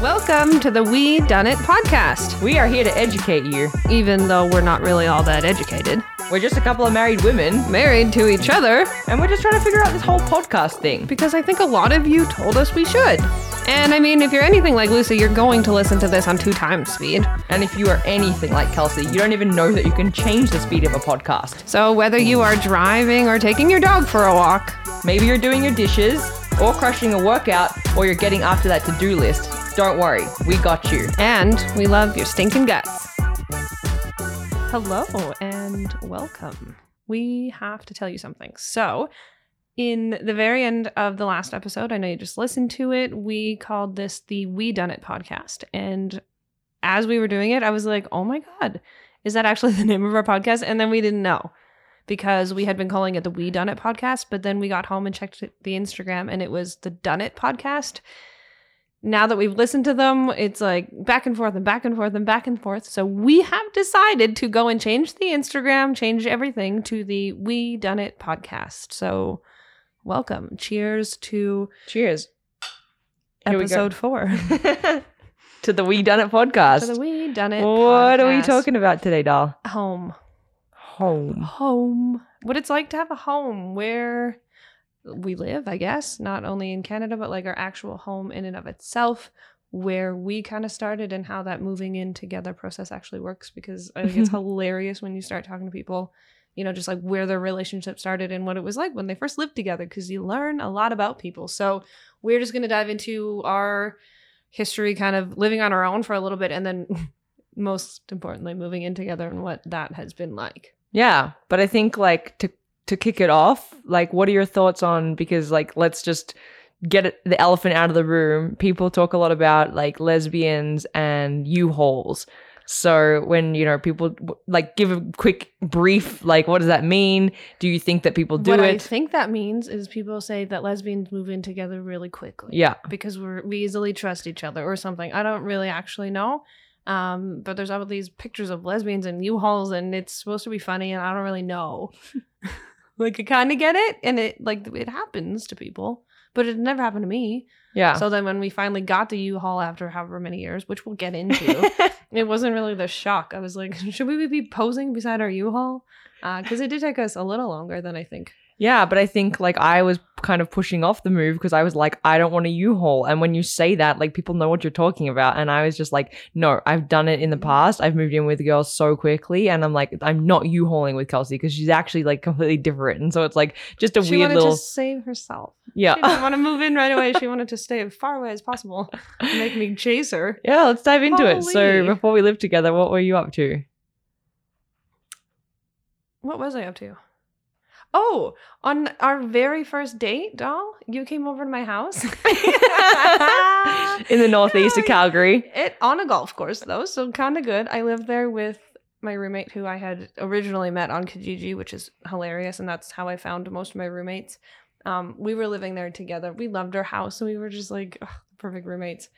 Welcome to the We Done It podcast. We are here to educate you. Even though we're not really all that educated, We're just a couple of married women, married to each other, and we're just trying to figure out this whole podcast thing. because I think a lot of you told us we should. And I mean, if you're anything like Lucy, you're going to listen to this on two times speed. And if you are anything like Kelsey, you don't even know that you can change the speed of a podcast. So whether you are driving or taking your dog for a walk, Maybe you're doing your dishes, or crushing a workout, or you're getting after that to do list. Don't worry, we got you. and we love your stinking guts. Hello and welcome. We have to tell you something. So, in the very end of the last episode, I know you just listened to it, we called this the We Done It podcast. And as we were doing it, I was like, oh my God, is that actually the name of our podcast? And then we didn't know because we had been calling it the We Done It podcast. But then we got home and checked the Instagram and it was the Done It podcast now that we've listened to them, it's like back and forth and back and forth and back and forth. So we have decided to go and change the Instagram, change everything to the We Done It podcast. So welcome. Cheers to Cheers. Here episode four. to the We Done It podcast. to the We Done It what are we talking about today, doll? Home. Home. Home. What it's like to have a home where we live, I guess, not only in Canada, but like our actual home in and of itself, where we kind of started and how that moving in together process actually works. Because I think it's hilarious when you start talking to people, you know, just like where their relationship started and what it was like when they first lived together, because you learn a lot about people. So we're just going to dive into our history, kind of living on our own for a little bit, and then most importantly, moving in together and what that has been like. Yeah, but I think like to to kick it off, like what are your thoughts on because like let's just get the elephant out of the room. People talk a lot about like lesbians and U-hauls. So when you know people like give a quick brief like what does that mean? Do you think that people do it? what I think that means is people say that lesbians move in together really quickly. yeah. Because we're we easily trust each other or something. I don't really actually know. Um, but there's all these pictures of lesbians and U-Hauls and it's supposed to be funny and I don't really know. like I kind of get it and it like it happens to people, but it never happened to me. Yeah. So then when we finally got the U-Haul after however many years, which we'll get into, it wasn't really the shock. I was like, should we be posing beside our U-Haul? Uh, because it did take us a little longer than I think. Yeah, but I think like I was kind of pushing off the move because I was like, I don't want a U-Haul. And when you say that, like people know what you're talking about. And I was just like, no, I've done it in the mm. past. I've moved in with girls so quickly. And I'm like, I'm not U-Hauling with Kelsey because she's actually like completely different. And so it's like just a weird. she weird wanted little. to save herself. yeah. She didn't want to move in right away. She wanted to stay as far away as possible. and Make me chase her. yeah, let's dive into it. So before we lived together, what were you up to? What was I up to? Oh, on our very first date, doll, you came over to my house. in the northeast of Calgary. It on a golf course though, so kind of good. I lived there with my roommate who I had originally met on Kijiji, which is hilarious, and that's how I found most of my roommates. Um, we were living there together. We loved our house, and we were just like perfect roommates.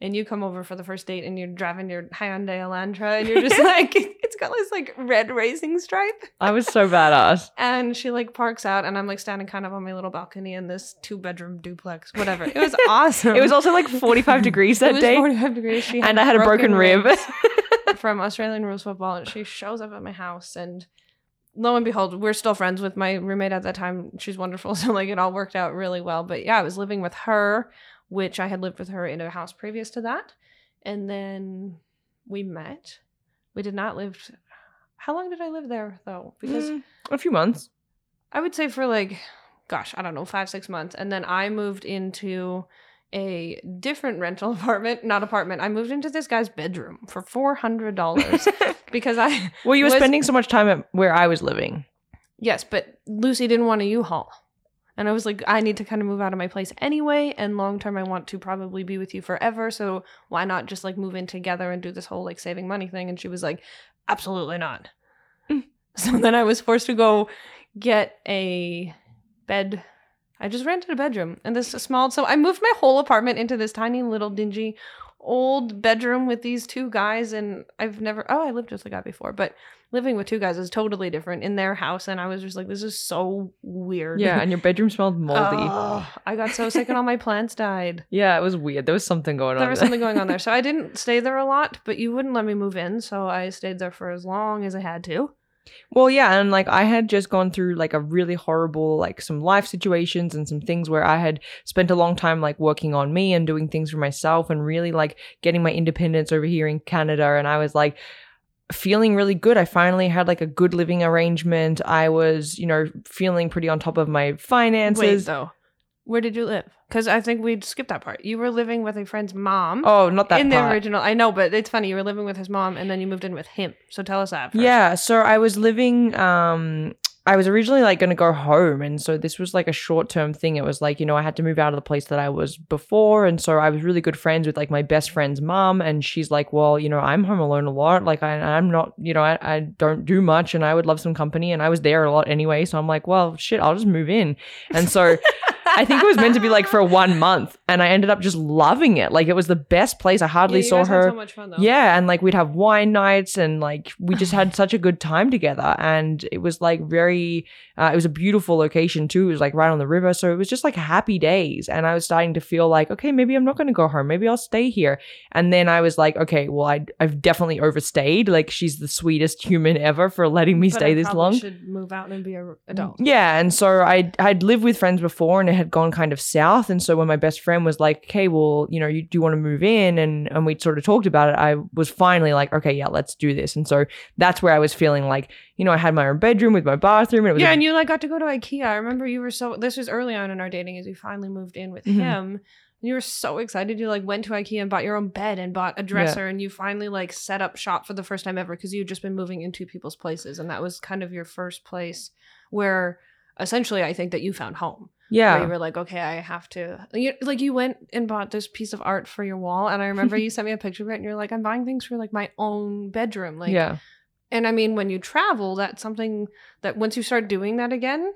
And you come over for the first date, and you're driving your Hyundai Elantra, and you're just like, got this like red racing stripe. I was so badass. And she like parks out, and I'm like standing kind of on my little balcony in this two bedroom duplex, whatever. It was awesome. It was also like 45 degrees It that was day. 45 degrees. She And I had a broken rib. from Australian rules football, and she shows up at my house, and lo and behold, we're still friends with my roommate at that time. She's wonderful, so like it all worked out really well. But yeah, I was living with her, which I had lived with her in a house previous to that, and then we met. We did not live. How long did I live there though? Because Mm, a few months. I would say for like, gosh, I don't know, five, six months. And then I moved into a different rental apartment, not apartment. I moved into this guy's bedroom for $400 because I, Well, you were was- spending so much time at where I was living. yes, but Lucy didn't want a U-Haul. And I was like, I need to kind of move out of my place anyway. And long term, I want to probably be with you forever. So why not just like move in together and do this whole like saving money thing? And she was like, absolutely not. Mm. So then I was forced to go get a bed. I just rented a bedroom and this small. So I moved my whole apartment into this tiny little dingy old bedroom with these two guys and I've never oh I lived with a guy before, but living with two guys is totally different in their house and I was just like this is so weird. Yeah, and your bedroom smelled moldy. Oh, I got so sick and all my plants died. yeah, it was weird. There was something going on There on. was there. something going on there. So I didn't stay there a lot, but you wouldn't let me move in, so I stayed there for as long as I had to. Well, yeah, and like I had just gone through like a really horrible, like some life situations and some things where I had spent a long time like working on me and doing things for myself and really like getting my independence over here in Canada. And I was like feeling really good. I finally had like a good living arrangement. I was, you know, feeling pretty on top of my Wait finances. though. Where did you live? Because I think we'd skipped that part. You were living with a friend's mom. oh, not that in the original. I know, but it's funny. You were living with his mom and then you moved in with him. So tell us that. First. Yeah, so I was living um I was originally like going to go home and so this was like a short-term thing. It was like, you know, I had to move out of the place that I was before and so I was really good friends with like my best friend's mom and she's like, "Well, you know, I'm home alone a lot. Like I I'm not, you know, I, I don't do much and I would love some company and I was there a lot anyway." So I'm like, "Well, shit, I'll just move in." And so I think it was meant to be like for one month and I ended up just loving it. Like it was the best place. I Yeah, hardly you saw her. so fun. Yeah, and like we'd have wine nights and like we just had such a good time together and it was like very uh, it was a beautiful location too. It was like right on the river, so it was just like happy days and I was starting to feel like okay, maybe I'm not going to go home. Maybe I'll stay here. And then I was like, okay, well I I've definitely overstayed. Like she's the sweetest human ever for letting me But stay I this long. Should move out and be an adult. Yeah, and so I I'd lived with friends before, and it had gone kind of south. And so when my best friend was like, "Okay, well, you know, you do you want to move in?" and and we sort of talked about it, I was finally like, "Okay, yeah, let's do this." And so that's where I was feeling like, you know, I had my own bedroom with my bathroom, and it was Yeah, a- and you like got to go to IKEA. I remember you were so. This was early on in our dating as we finally moved in with Mhm. him. You were so excited. You like went to IKEA and bought your own bed and bought a dresser, and you finally like set up shop for the first time ever because you had just been moving into people's places, and that was kind of your first place where essentially I think that you found home. Yeah, you were like, okay, I have to. You, like you went and bought this piece of art for your wall, and I remember you sent me a picture of it, and you're like, I'm buying things for like my own bedroom, like yeah, and I mean, when you travel, that's something that once you start doing that again,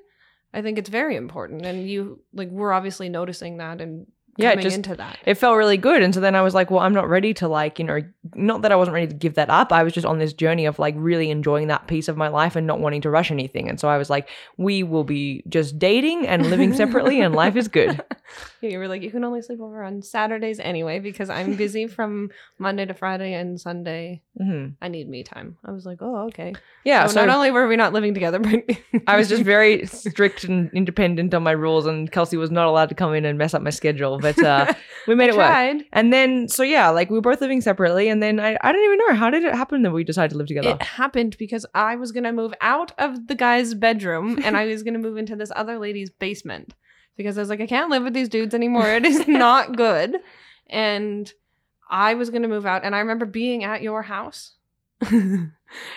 I think it's very important. And you like we're obviously noticing that and Yeah, coming just- into that. it felt really good. And so then I was like, well, I'm not ready to like, you know, not that I wasn't ready to give that up. I was just on this journey of like really enjoying that piece of my life and not wanting to rush anything. And so I was like, we will be just dating and living separately, and life is good. Yeah, you were like, you can only sleep over on Saturdays anyway because I'm busy from Monday to Friday and Sunday. Hmm I need me time. I was like, oh, okay. Yeah, so, so not only were we not living together, but I was just very strict and independent on my rules, and Kelsey was not allowed to come in and mess up my schedule. But uh, we made it work. And then, so yeah, like we were both living separately, and then I, I don't even know how did it happen that we decided to live together. It happened because I was gonna move out of the guy's bedroom and I was gonna move into this other lady's basement because I was like, I can't live with these dudes anymore. It is not good. And I was gonna move out, and I remember being at your house, and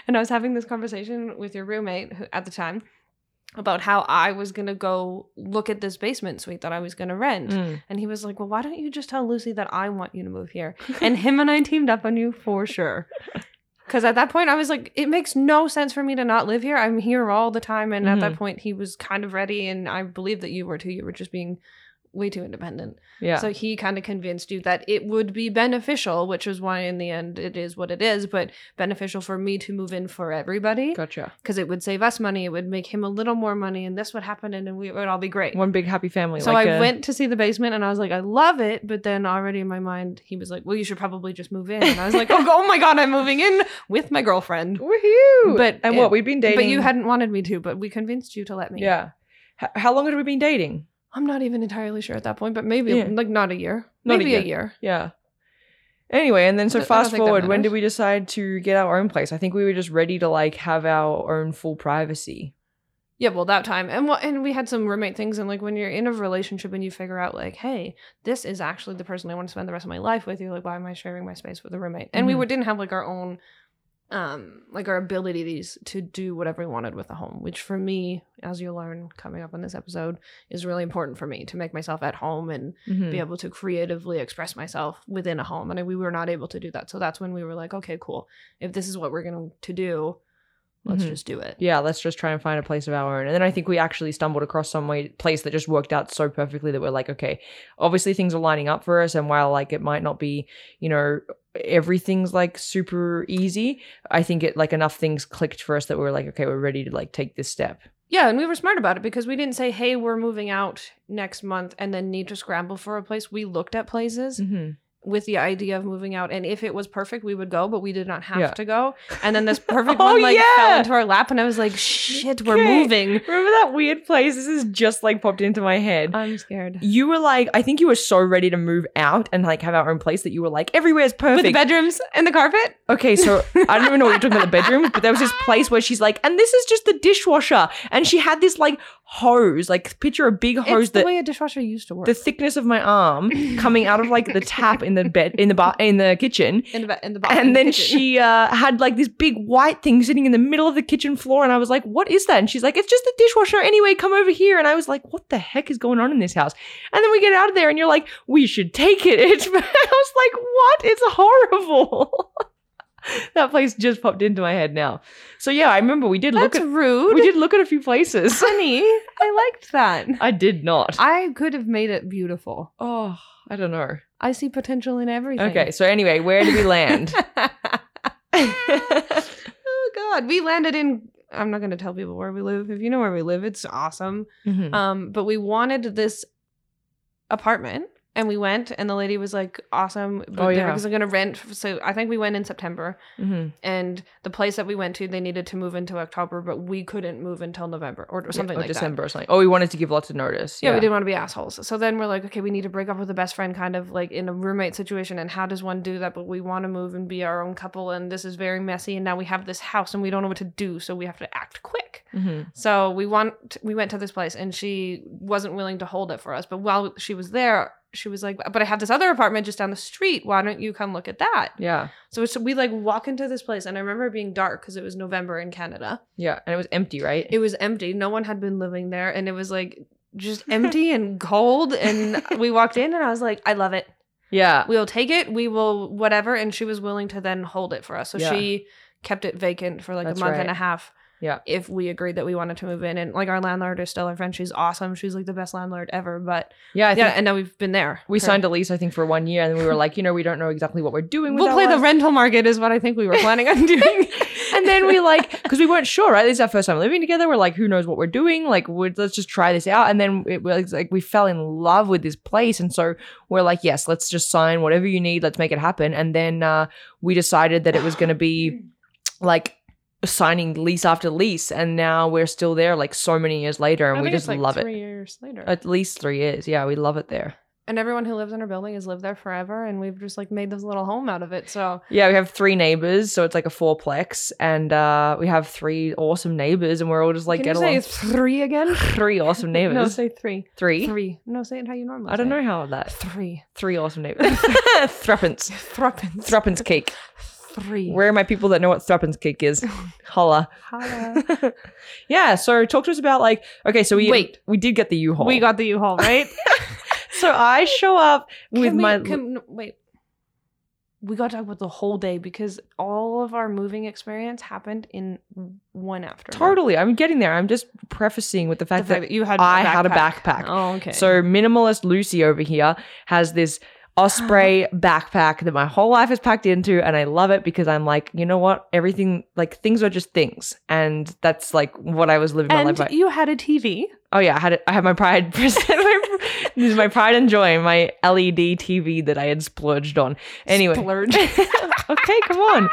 I was having this conversation with your roommate who, at the time about how I was gonna go look at this basement suite that I was gonna rent. Mm. And he was like, Well, why don't you just tell Lucy that I want you to move here? And him and I teamed up on you for sure. Because at that point, I was like, It makes no sense for me to not live here. I'm here all the time. And at that Mhm. point, he was kind of ready. And I believe that you were too. You were just being way too independent. Yeah. So he kind of convinced you that it would be beneficial, which is why in the end it is what it is, but beneficial for me to move in for everybody gotcha. because it would save us money. It would make him a little more money, and this would happen, and we, it would all be great. One big happy family. So like I a- went to see the basement and I was like, I love it. But then already in my mind, he was like, Well, you should probably just move in. And I was like, Oh, oh my God, I'm moving in with my girlfriend. Woohoo! But- and what we've been dating. But you hadn't wanted me to, but we convinced you to let me. Yeah. H- how long had we been dating? I'm not even entirely sure at that point, but maybe Yeah. like not a year. Not maybe a year. year. Yeah. Anyway, and then so fast forward, when did we decide to get our own place? I think we were just ready to like have our own full privacy. Yeah, well, that time, and what, and we had some roommate things, and like when you're in a relationship and you figure out like, hey, this is actually the person I want to spend the rest of my life with. You're like, why am I sharing my space with a roommate? And we Mhm. were, didn't have like our own, um, like our abilities to do whatever we wanted with a home, which for me, as you'll learn coming up in this episode, is really important for me to make myself at home and Mhm. be able to creatively express myself within a home. And we were not able to do that, so that's when we were like, okay, cool. If this is what we're going to do, Let's Mhm. just do it. yeah, let's just try and find a place of our own. And then I think we actually stumbled across some way, place that just worked out so perfectly that we're like, okay, obviously things are lining up for us. And while like it might not be, you know, everything's like super easy, I think it like enough things clicked for us that we were like, okay, we're ready to like take this step. Yeah, and we were smart about it because we didn't say, "Hey, we're moving out next month," and then need to scramble for a place. We looked at places Mm-hmm. With the idea of moving out, and if it was perfect, we would go, but we did not have Yeah. to go. And then this perfect Oh, one like fell into our lap, and I was like, "Shit, we're Okay. moving." Remember that weird place? This is just like popped into my head. I'm scared. you were like, I think you were so ready to move out and like have our own place that you were like, everywhere's With perfect. the bedrooms and the carpet. Okay, so I don't even know what you're talking about the bedroom, but there was this place where she's like, and this is just the dishwasher. And she had this like hose, like picture a big hose It's the that way a dishwasher used to work. the thickness of my arm coming out of like the tap in the bed in the bar in the kitchen. in the in the bottom And then kitchen. she uh, had like this big white thing sitting in the middle of the kitchen floor, and I was like, "What is that?" And she's like, "It's just a dishwasher. Anyway, come over here." And I was like, "What the heck is going on in this house?" And then we get out of there, and you're like, "We should take it." It's, I was like, "What? It's horrible." that place just popped into my head now. So yeah, I remember we did look That's at rude. we did look at a few places. Honey, I liked that. I did not. I could have made it beautiful. oh, I don't know. I see potential in everything. Okay, so anyway, where did we land? oh God, we landed in. I'm not going to tell people where we live. If you know where we live, it's awesome. Mhm. Um, but we wanted this apartment, and we went, and the lady was like, "Awesome." But Oh, yeah. were going to rent. So I think we went in September, Mhm. and the place that we went to, they needed to move into October, but we couldn't move until November or something or like that. December or something. Oh, we wanted to give lots of notice. Yeah, we didn't want to be assholes. So then we're like, okay, we need to break up with the best friend, kind of like in a roommate situation. And how does one do that? But we want to move and be our own couple, and this is very messy. And now we have this house, and we don't know what to do, so we have to act quick. hmm So we want we went to this place, and she wasn't willing to hold it for us. But while she was there, she was like, "But I have this other apartment just down the street. Why don't you come look at that?" Yeah. So it's, we like walk into this place, and I remember it being dark because it was November in Canada. Yeah. And it was empty, right? It was empty. No one had been living there, and it was like just empty and cold. And we walked in, and I was like, I love it. yeah. We'll take it. We will whatever. And she was willing to then hold it for us. So Yeah. she kept it vacant for like That's a month right. and a half. Yeah. If we agreed that we wanted to move in, and like our landlord is still our friend, she's awesome. She's like the best landlord ever. But Yeah. I yeah, and now we've been there. we for- signed a lease, I think, for one year, and we were like, you know, we don't know exactly what we're doing. We'll play the rental market, is what I think we were planning on doing. and then we like because we weren't sure right this is our first time living together we're like who knows what we're doing like let's just try this out and then it was like we fell in love with this place and so we're like yes let's just sign whatever you need let's make it happen and then uh, we decided that it was going to be like signing lease after lease and now we're still there like so many years later and we just like love three it years later. at least three years yeah we love it there and everyone who lives in our building has lived there forever, and we've just like made this little home out of it. So Yeah, we have three neighbors, so it's like a fourplex, and uh, we have three awesome neighbors, and we're all just like can get you say along. three again? Three awesome neighbors. no, say three. three. Three. No, say it how you normally. I don't know it. how that. Three. Three awesome neighbors. Thruppence. Thruppence. Thruppence cake. Three. Where are my people that know what Thruppence cake is? Holla. Holla. yeah. So talk to us about like. Okay, so we Wait. we did get the U-Haul. We got the U-Haul, right? So I show up with Can we- my. can- no, wait. We got to talk about the whole day because all of our moving experience happened in one afternoon. Totally. I'm getting there. I'm just prefacing with the The fact fact that that you had I had a backpack. Oh, okay. So minimalist Lucy over here has this Osprey backpack that my whole life is packed into, and I love it because I'm like, you know what? Everything like things are just things, and that's like what I was living my life by. you had a TV. Oh yeah, I had it. I had my pride. this is my pride and joy, my LED TV that I had splurged on. Anyway, Splurge. okay, come on.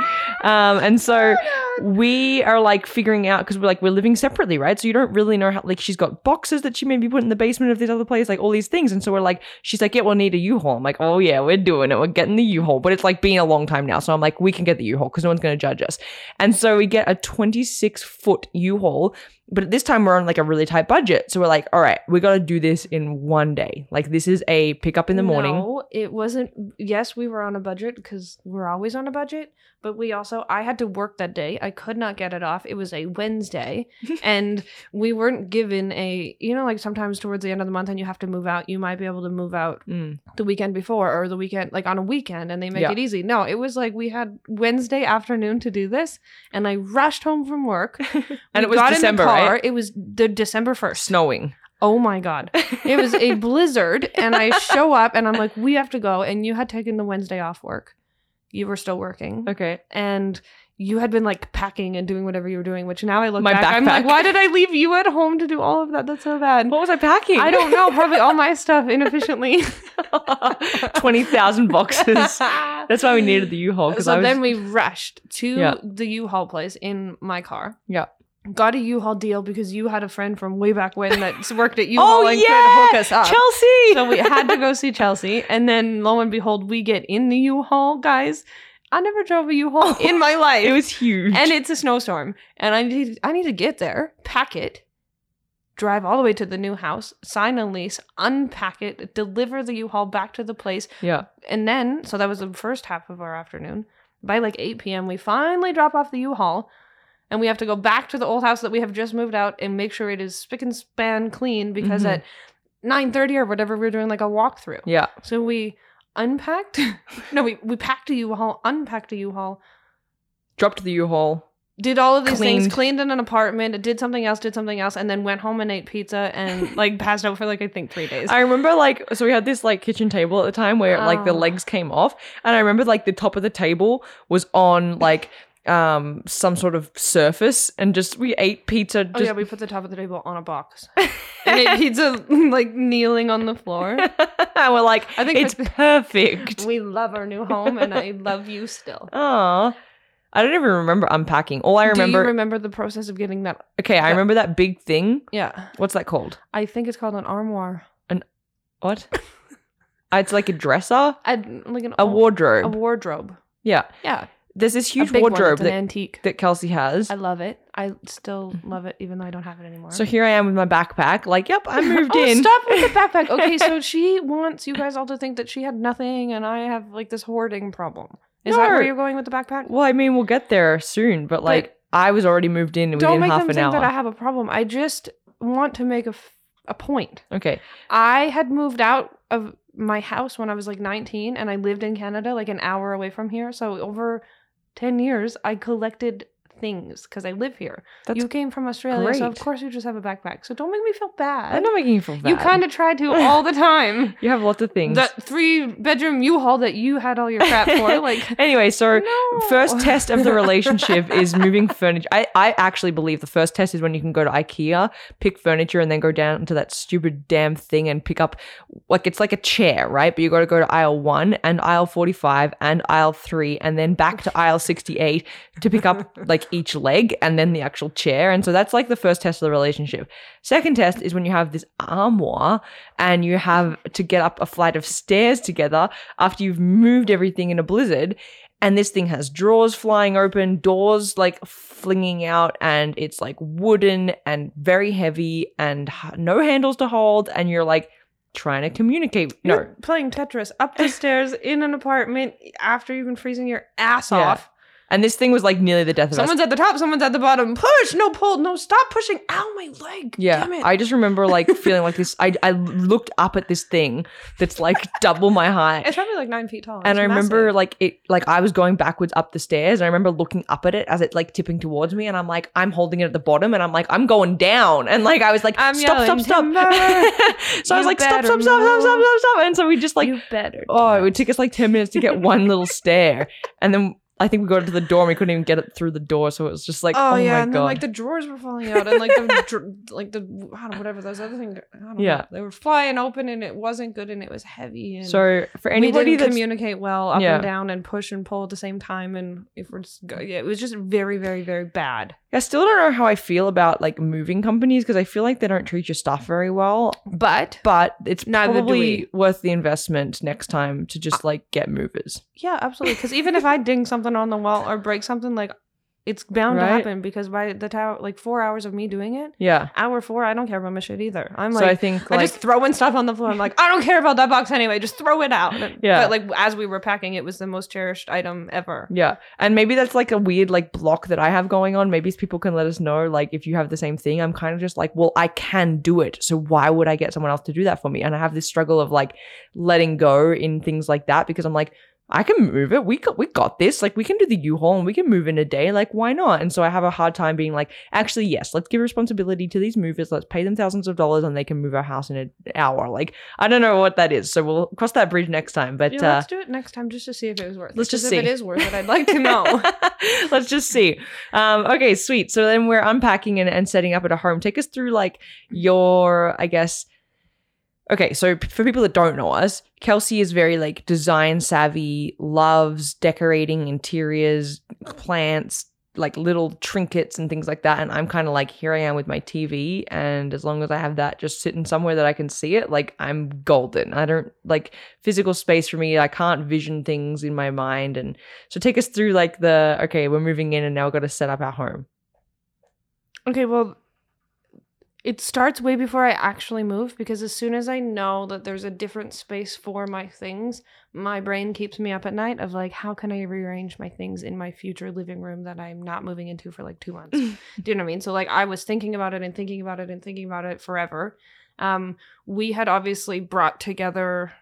Um, and so we are like figuring out because we're like we're living separately, right? So you don't really know how like she's got boxes that she maybe put in the basement of this other place, like all these things. And so we're like, she's like, yeah, we'll need a U-Haul. I'm like, oh yeah, we're doing it. We're getting the U-Haul, but it's like been a long time now. So I'm like, we can get the U-Haul because no one's going to judge us. And so we get a 26 foot U-Haul But this time we're on like a really tight budget. So we're like, all right, we got to do this in one day. Like this is a pick up in the morning. No, it wasn't. Yes, we were on a budget because we're always on a budget. But we also, I had to work that day. I could not get it off. It was a Wednesday, and we weren't given a. You know, like sometimes towards the end of the month, and you have to move out. You might be able to move out Mm. the weekend before or the weekend, like on a weekend, and they make Yeah. it easy. No, it was like we had Wednesday afternoon to do this, and I rushed home from work. And it was got in the December, It was the December first. Snowing. Oh my god. It was a blizzard and I show up and I'm like we have to go and you had taken the Wednesday off work. You were still working okay. and you had been like packing and doing whatever you were doing which now I look My back I'm like why did I leave you at home to do all of that? That's so bad. What was I packing? I don't know, probably all my stuff inefficiently. 20,000 boxes. That's why we needed the U-Haul. so was, then we rushed to Yeah. the U-Haul place in my car. Yeah. Got a U-Haul deal because you had a friend from way back when that worked at U-Haul Oh, and yeah! could hook us up. Chelsea. so we had to go see Chelsea, and then lo and behold, we get in the U-Haul, guys. I never drove a U-Haul oh, in my life, it was huge. and it's a snowstorm, and I need I need to get there, pack it, drive all the way to the new house, sign a lease, unpack it, deliver the U-Haul back to the place, yeah. and then so that was the first half of our afternoon. By like 8 p.m., we finally drop off the U-Haul. And we have to go back to the old house that we have just moved out and make sure it is spick and span clean because Mhm. at 9:30 or whatever we are doing like a walkthrough. Yeah. So we unpacked. no, we we packed a U-Haul, unpacked a U-Haul, Dropped the U-Haul. did all of these Cleaned. things, cleaned in an apartment, did something else, did something else, and then went home and ate pizza and like passed out for like I think three days. I remember like so we had this like kitchen table at the time where like the Oh. legs came off and I remember like the top of the table was on like um some sort of surface and just we ate pizza oh yeah, we put the top of the table on a box and ate pizza like kneeling on the floor. and we're like I think it's perfect. We love our new home, and I love you still. Aw. I don't even remember unpacking. All I remember Do you remember the process of getting that? Okay, I that- remember that big thing. Yeah, What's that called? I think it's called an armoire. An what? Uh, it's like a dresser, I, like an a wardrobe. a wardrobe. yeah. Yeah, There's this huge big one. wardrobe It's an that, antique. that Kelsey has. I love it. I still love it, even though I don't have it anymore. So here I am with my backpack. Like, yep, I moved oh, in. stop with the backpack. Okay, so she wants you guys all to think that she had nothing, and I have like this hoarding problem. Is that No. where you're going with the backpack? Well, I mean, we'll get there soon, but like, I was already moved in Don't within make half them an think hour. that I have a problem. I just want to make a, f- a point. okay. I had moved out of my house when I was like 19 and I lived in Canada like an hour away from here. So over 10 years I collected things because I live here. That's you came from Australia, so of course you just have a backpack. So don't make me feel bad. I'm not making you feel bad. you kind of tried to all the time. You have lots of things. That three bedroom U-Haul that you had all your crap for, like anyway, so no. first test of the relationship is moving furniture. I, I actually believe the first test is when you can go to IKEA, pick furniture, and then go down to that stupid damn thing and pick up like it's like a chair, right? But you got to go to aisle one and aisle 45 and aisle three, and then back to aisle 68 to pick up like each leg and then the actual chair. And so that's like the first test of the relationship. Second test is when you have this armoire and you have to get up a flight of stairs together after you've moved everything in a blizzard. And this thing has drawers flying open, doors like flinging out, and it's like wooden and very heavy and no handles to hold. And you're like trying to communicate. No, You're playing Tetris up the stairs in an apartment after you've been freezing your ass Yeah. off. And this thing was like nearly the death of us. Someone's at the top, someone's at the bottom. Push, no pull, no stop pushing. Ow, my leg. Yeah, Damn it. I just remember like feeling like this. I I looked up at this thing that's like double my height, it's probably like nine feet tall. and It's I remember massive. like it like I was going backwards up the stairs. And I remember looking up at it as it like tipping towards me, and I'm like I'm holding it at the bottom, and I'm like I'm going down, and like I was like I'm stop stop yelling, stop. "Timber, so I was you like stop better stop stop stop stop move." stop stop, and so we just like you better. oh it would take us like ten minutes to get one little stair, and then. I think we got to the door and we couldn't even get it through the door, so it was just like, oh, oh, yeah, my and god, then like the drawers were falling out, and like the dr- like the I don't know, whatever those other things. I don't Yeah. know, they were flying open, and it wasn't good, and it was heavy. And so for anybody didn't communicate well up Yeah. and down and push and pull at the same time, and if we're just go- yeah, it was just very, very, very bad. I still don't know how I feel about like moving companies because I feel like they don't treat your stuff very well. But But it's Neither probably worth the investment next time to just uh, like get movers. yeah, absolutely. Because even if I ding something on the wall or break something, like It's bound to happen because by the time like four hours of me doing it, Yeah. hour four, I don't care about my shit either. I'm so like, I think I just throwing stuff on the floor. I'm like, I don't care about that box anyway. Just throw it out. Yeah. But like as we were packing, it was the most cherished item ever. Yeah. And maybe that's like a weird like block that I have going on. Maybe people can let us know like if you have the same thing. I'm kind of just like, well, I can do it. So why would I get someone else to do that for me? And I have this struggle of like letting go in things like that because I'm like I can move it. We got we got this. Like we can do the U-Haul and we can move in a day. Like why not? And so I have a hard time being like, actually, yes, let's give responsibility to these movers. Let's pay them thousands of dollars and they can move our house in an hour. Like I don't know what that is. So we'll cross that bridge next time. But Yeah, uh, let's do it next time just to see if it was worth it. let's just see. if it is worth it. I'd like to know. Let's just see. Um, okay, sweet. So then we're unpacking and, and setting up at a home. Take us through like your, I guess. Okay, so for people that don't know us, Kelsey is very like design savvy, loves decorating interiors, plants, like little trinkets and things like that. And I'm kind of like, here I am with my TV. And as long as I have that just sitting somewhere that I can see it, like I'm golden. I don't like physical space for me. I can't vision things in my mind. And so take us through like the, okay, we're moving in and now we've got to set up our home. Okay, well, it starts way before I actually move because as soon as I know that there's a different space for my things, my brain keeps me up at night of like, how can I rearrange my things in my future living room that I'm not moving into for like two months? Do you know what I mean? So like I was thinking about it and thinking about it and thinking about it forever. Um, we had obviously brought together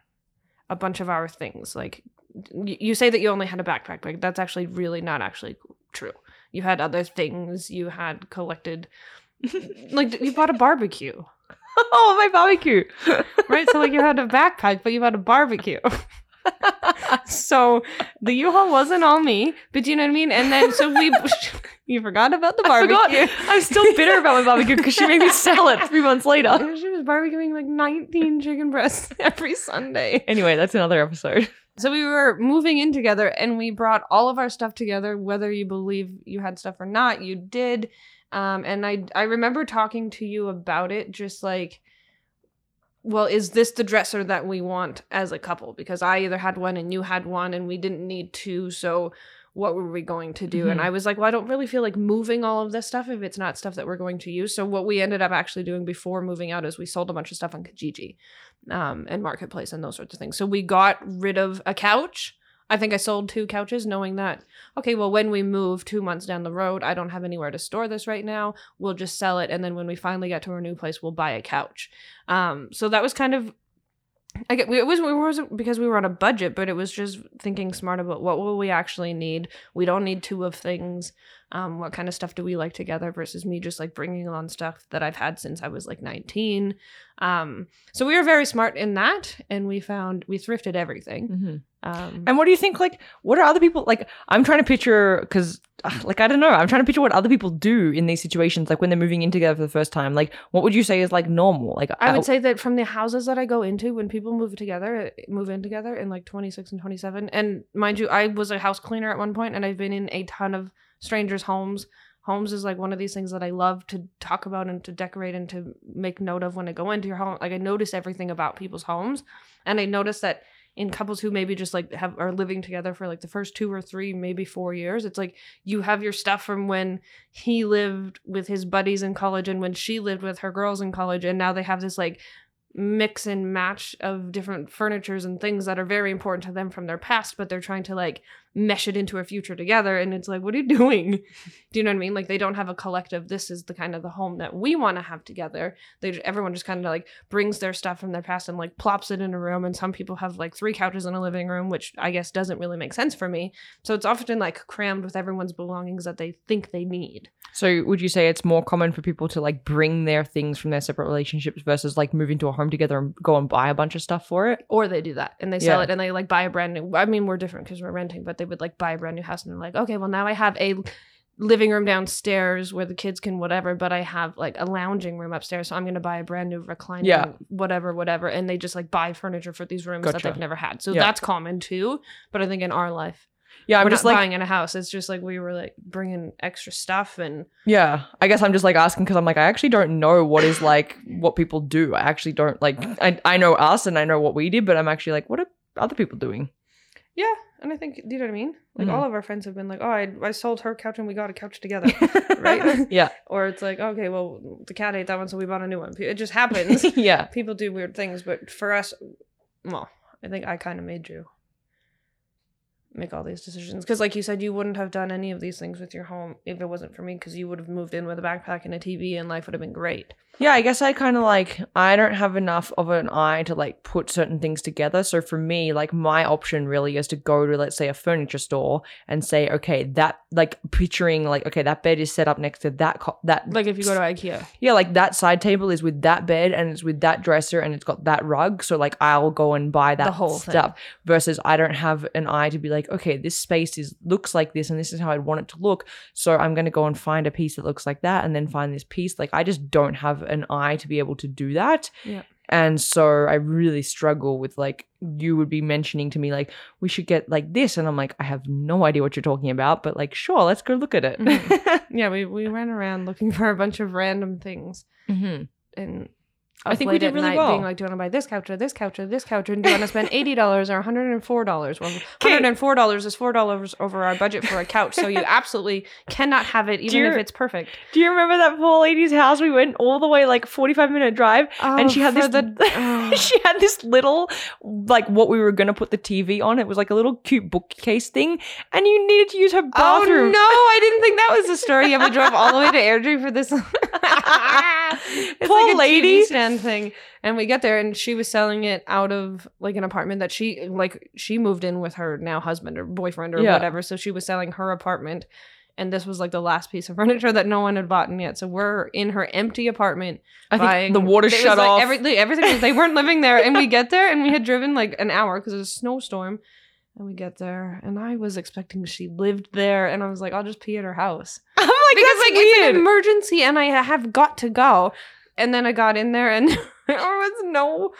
a bunch of our things. Like y- you say that you only had a backpack, but that's actually really not actually true. You had other things. You had collected, like you bought a barbecue, oh, my barbecue. right? so like you had a backpack, but you had a barbecue. so the U-Haul wasn't all me, but you know what I mean? And then so we, you forgot about the I barbecue. forgot. I'm still bitter about my barbecue because she made me sell it three months later. And she was barbecuing like 19 chicken breasts every Sunday. Anyway, that's another episode. So we were moving in together and we brought all of our stuff together, whether you believe you had stuff or not, you did. Um, and I I remember talking to you about it, just like, well, is this the dresser that we want as a couple? Because I either had one and you had one and we didn't need two, so what were we going to do? And Mhm. I was like, well, I don't really feel like moving all of this stuff if it's not stuff that we're going to use. So what we ended up actually doing before moving out is we sold a bunch of stuff on Kijiji um, and marketplace and those sorts of things. So we got rid of a couch. I think I sold two couches, knowing that okay, well, when we move two months down the road, I don't have anywhere to store this right now. We'll just sell it, and then when we finally get to our new place, we'll buy a couch. Um, so that was kind of. I get, it was it wasn't because we were on a budget, but it was just thinking smart about what will we actually need. We don't need two of things. Um, what kind of stuff do we like together versus me just like bringing on stuff that I've had since I was like 19. Um, so we were very smart in that, and we found we thrifted everything. Mm-hmm. Um, And what do you think? Like, what are other people like? I'm trying to picture because, like, I don't know. I'm trying to picture what other people do in these situations, like when they're moving in together for the first time. Like, what would you say is like normal? Like, I uh, would say that from the houses that I go into, when people move together, move in together in like 26 and 27, and mind you, I was a house cleaner at one point, and I've been in a ton of strangers' homes. Homes is like one of these things that I love to talk about and to decorate and to make note of when I go into your home. Like I notice everything about people's homes, and I notice that in couples who maybe just like have are living together for like the first two or three, maybe four years, it's like you have your stuff from when he lived with his buddies in college and when she lived with her girls in college, and now they have this like mix and match of different furnitures and things that are very important to them from their past, but they're trying to like mesh it into a future together. And it's like, what are you doing? Do you know what I mean? Like they don't have a collective. This is the kind of the home that we want to have together. They everyone just kind of like brings their stuff from their past and like plops it in a room. And some people have like three couches in a living room, which I guess doesn't really make sense for me. So it's often like crammed with everyone's belongings that they think they need. so would you say it's more common for people to like bring their things from their separate relationships versus like move into a home together and go and buy a bunch of stuff for it? or they do that and they sell Yeah. it and they like buy a brand new i mean we're different because we're renting but they would like buy a brand new house and they're like okay well now i have a living room downstairs where the kids can whatever but i have like a lounging room upstairs so i'm going to buy a brand new reclining Yeah. whatever whatever and they just like buy furniture for these rooms that they've never had so Yeah. that's common too but i think in our life Yeah, I'm we're just like buying in a house it's just like we were like bringing extra stuff and Yeah, I guess I'm just like asking because I'm like I actually don't know what is like what people do. I actually don't like I I know us and I know what we did, but I'm actually like what are other people doing? Yeah, and I think do you know what I mean? Like Mhm. all of our friends have been like, "Oh, I, I sold her couch and we got a couch together," right? yeah. or it's like, "Okay, well, the cat ate that one, so we bought a new one." It just happens. yeah. People do weird things, but for us, well, I think I kind of made you make all these decisions because, like you said, you wouldn't have done any of these things with your home if it wasn't for me because you would have moved in with a backpack and a TV and life would have been great. Yeah, I guess I kind of like I don't have enough of an eye to like put certain things together. So for me, like my option really is to go to let's say a furniture store and say, okay, that like picturing like okay, that bed is set up next to that co- that Like if you go to IKEA, yeah, like that side table is with that bed and it's with that dresser and it's got that rug. So like I'll go and buy that The whole thing. stuff versus I don't have an eye to be like, okay, this space is looks like this and this is how I'd want it to look. So I'm gonna go and find a piece that looks like that and then find this piece. Like I just don't have an eye to be able to do that. Yeah. And so I really struggle with like you would be mentioning to me like we should get like this and I'm like I have no idea what you're talking about but like sure let's go look at it. Mhm. yeah, we we ran around looking for a bunch of random things. hmm and I think we did really night well. being like, do you want to buy this couch or this couch or this couch? And do you want to spend eighty dollars or one hundred and four dollars? Well, one hundred and four dollars is four dollars over our budget for a couch, so you absolutely cannot have it, even if it's perfect. Do you remember that poor lady's house? We went all the way like 45 minute drive and oh, she had Oh, this the- oh. she had this little like what we were gonna put the TV on. It was like a little cute bookcase thing, and you needed to use her bathroom. Oh bathroom. no! I didn't think that was the story. Yeah, we drove all the way to Airdrie for this. it's Poor like a lady. TV stand thing, and we get there, and she was selling it out of like an apartment that she like she moved in with her now husband or boyfriend or Yeah. whatever. So she was selling her apartment, and this was like the last piece of furniture that no one had bought in yet. So we're in her empty apartment. I think the water shut like, off. Every, everything was, they weren't living there, and we get there, and we had driven like an hour because it was a snowstorm. And we get there, and I was expecting she lived there, and I was like, I'll just pee at her house I'm like, because that's like it's an emergency, and I have got to go. And then I got in there, and there was no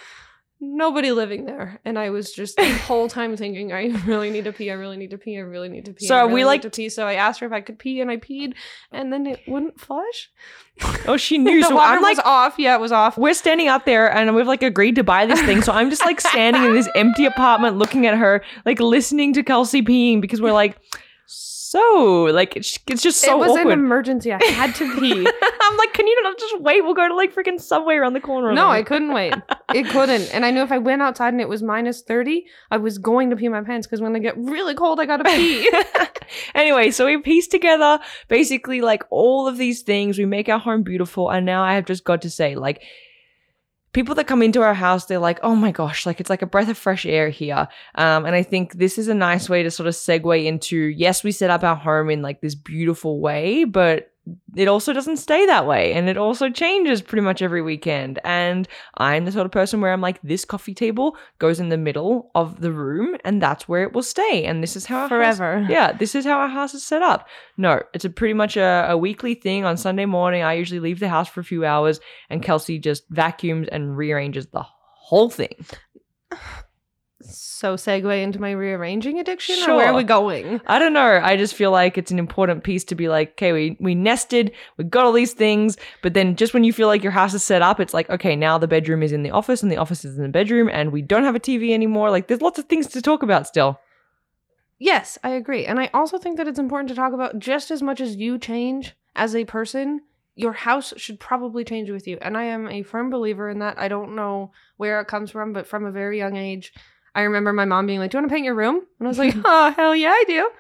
nobody living there, and I was just the whole time thinking, I really need to pee, I really need to pee, I really need to pee. So I really we, like- to pee? So I asked her if I could pee, and I peed, and then it wouldn't flush. oh, she knew. the so water I'm like, was off. Yeah, it was off. we're standing out there and we've like agreed to buy this thing. So I'm just like standing in this empty apartment looking at her, like listening to Kelsey peeing because we're like, so like it's, it's just so it was awkward. an emergency. I had to pee. I'm like, can you not just wait? We'll go to like freaking Subway around the corner. No, I couldn't wait. It couldn't. And I knew if I went outside and it was minus 30, I was going to pee my pants because when I get really cold, I gotta pee. anyway, so we pieced together basically like all of these things. We make our home beautiful. And now I have just got to say, like, people that come into our house, they're like, oh my gosh, like it's like a breath of fresh air here. Um, and I think this is a nice way to sort of segue into yes, we set up our home in like this beautiful way, but it also doesn't stay that way and it also changes pretty much every weekend and i'm the sort of person where i'm like this coffee table goes in the middle of the room and that's where it will stay and this is how our house- Forever. yeah, this is how our house is set up. No, it's a pretty much a, a weekly thing. On Sunday morning, I usually leave the house for a few hours, and Kelsey just vacuums and rearranges the whole thing. So segue into my rearranging addiction, or Sure. where are we going? I don't know. I just feel like it's an important piece to be like, okay, we we nested, we got all these things, but then just when you feel like your house is set up, it's like, okay, now the bedroom is in the office, and the office is in the bedroom, and we don't have a TV anymore. Like, there's lots of things to talk about still. Yes, I agree. And I also think that it's important to talk about just as much as you change as a person, your house should probably change with you. And I am a firm believer in that. I don't know where it comes from, but from a very young age, I remember my mom being like, Do you want to paint your room? And I was like, Oh, hell yeah, I do.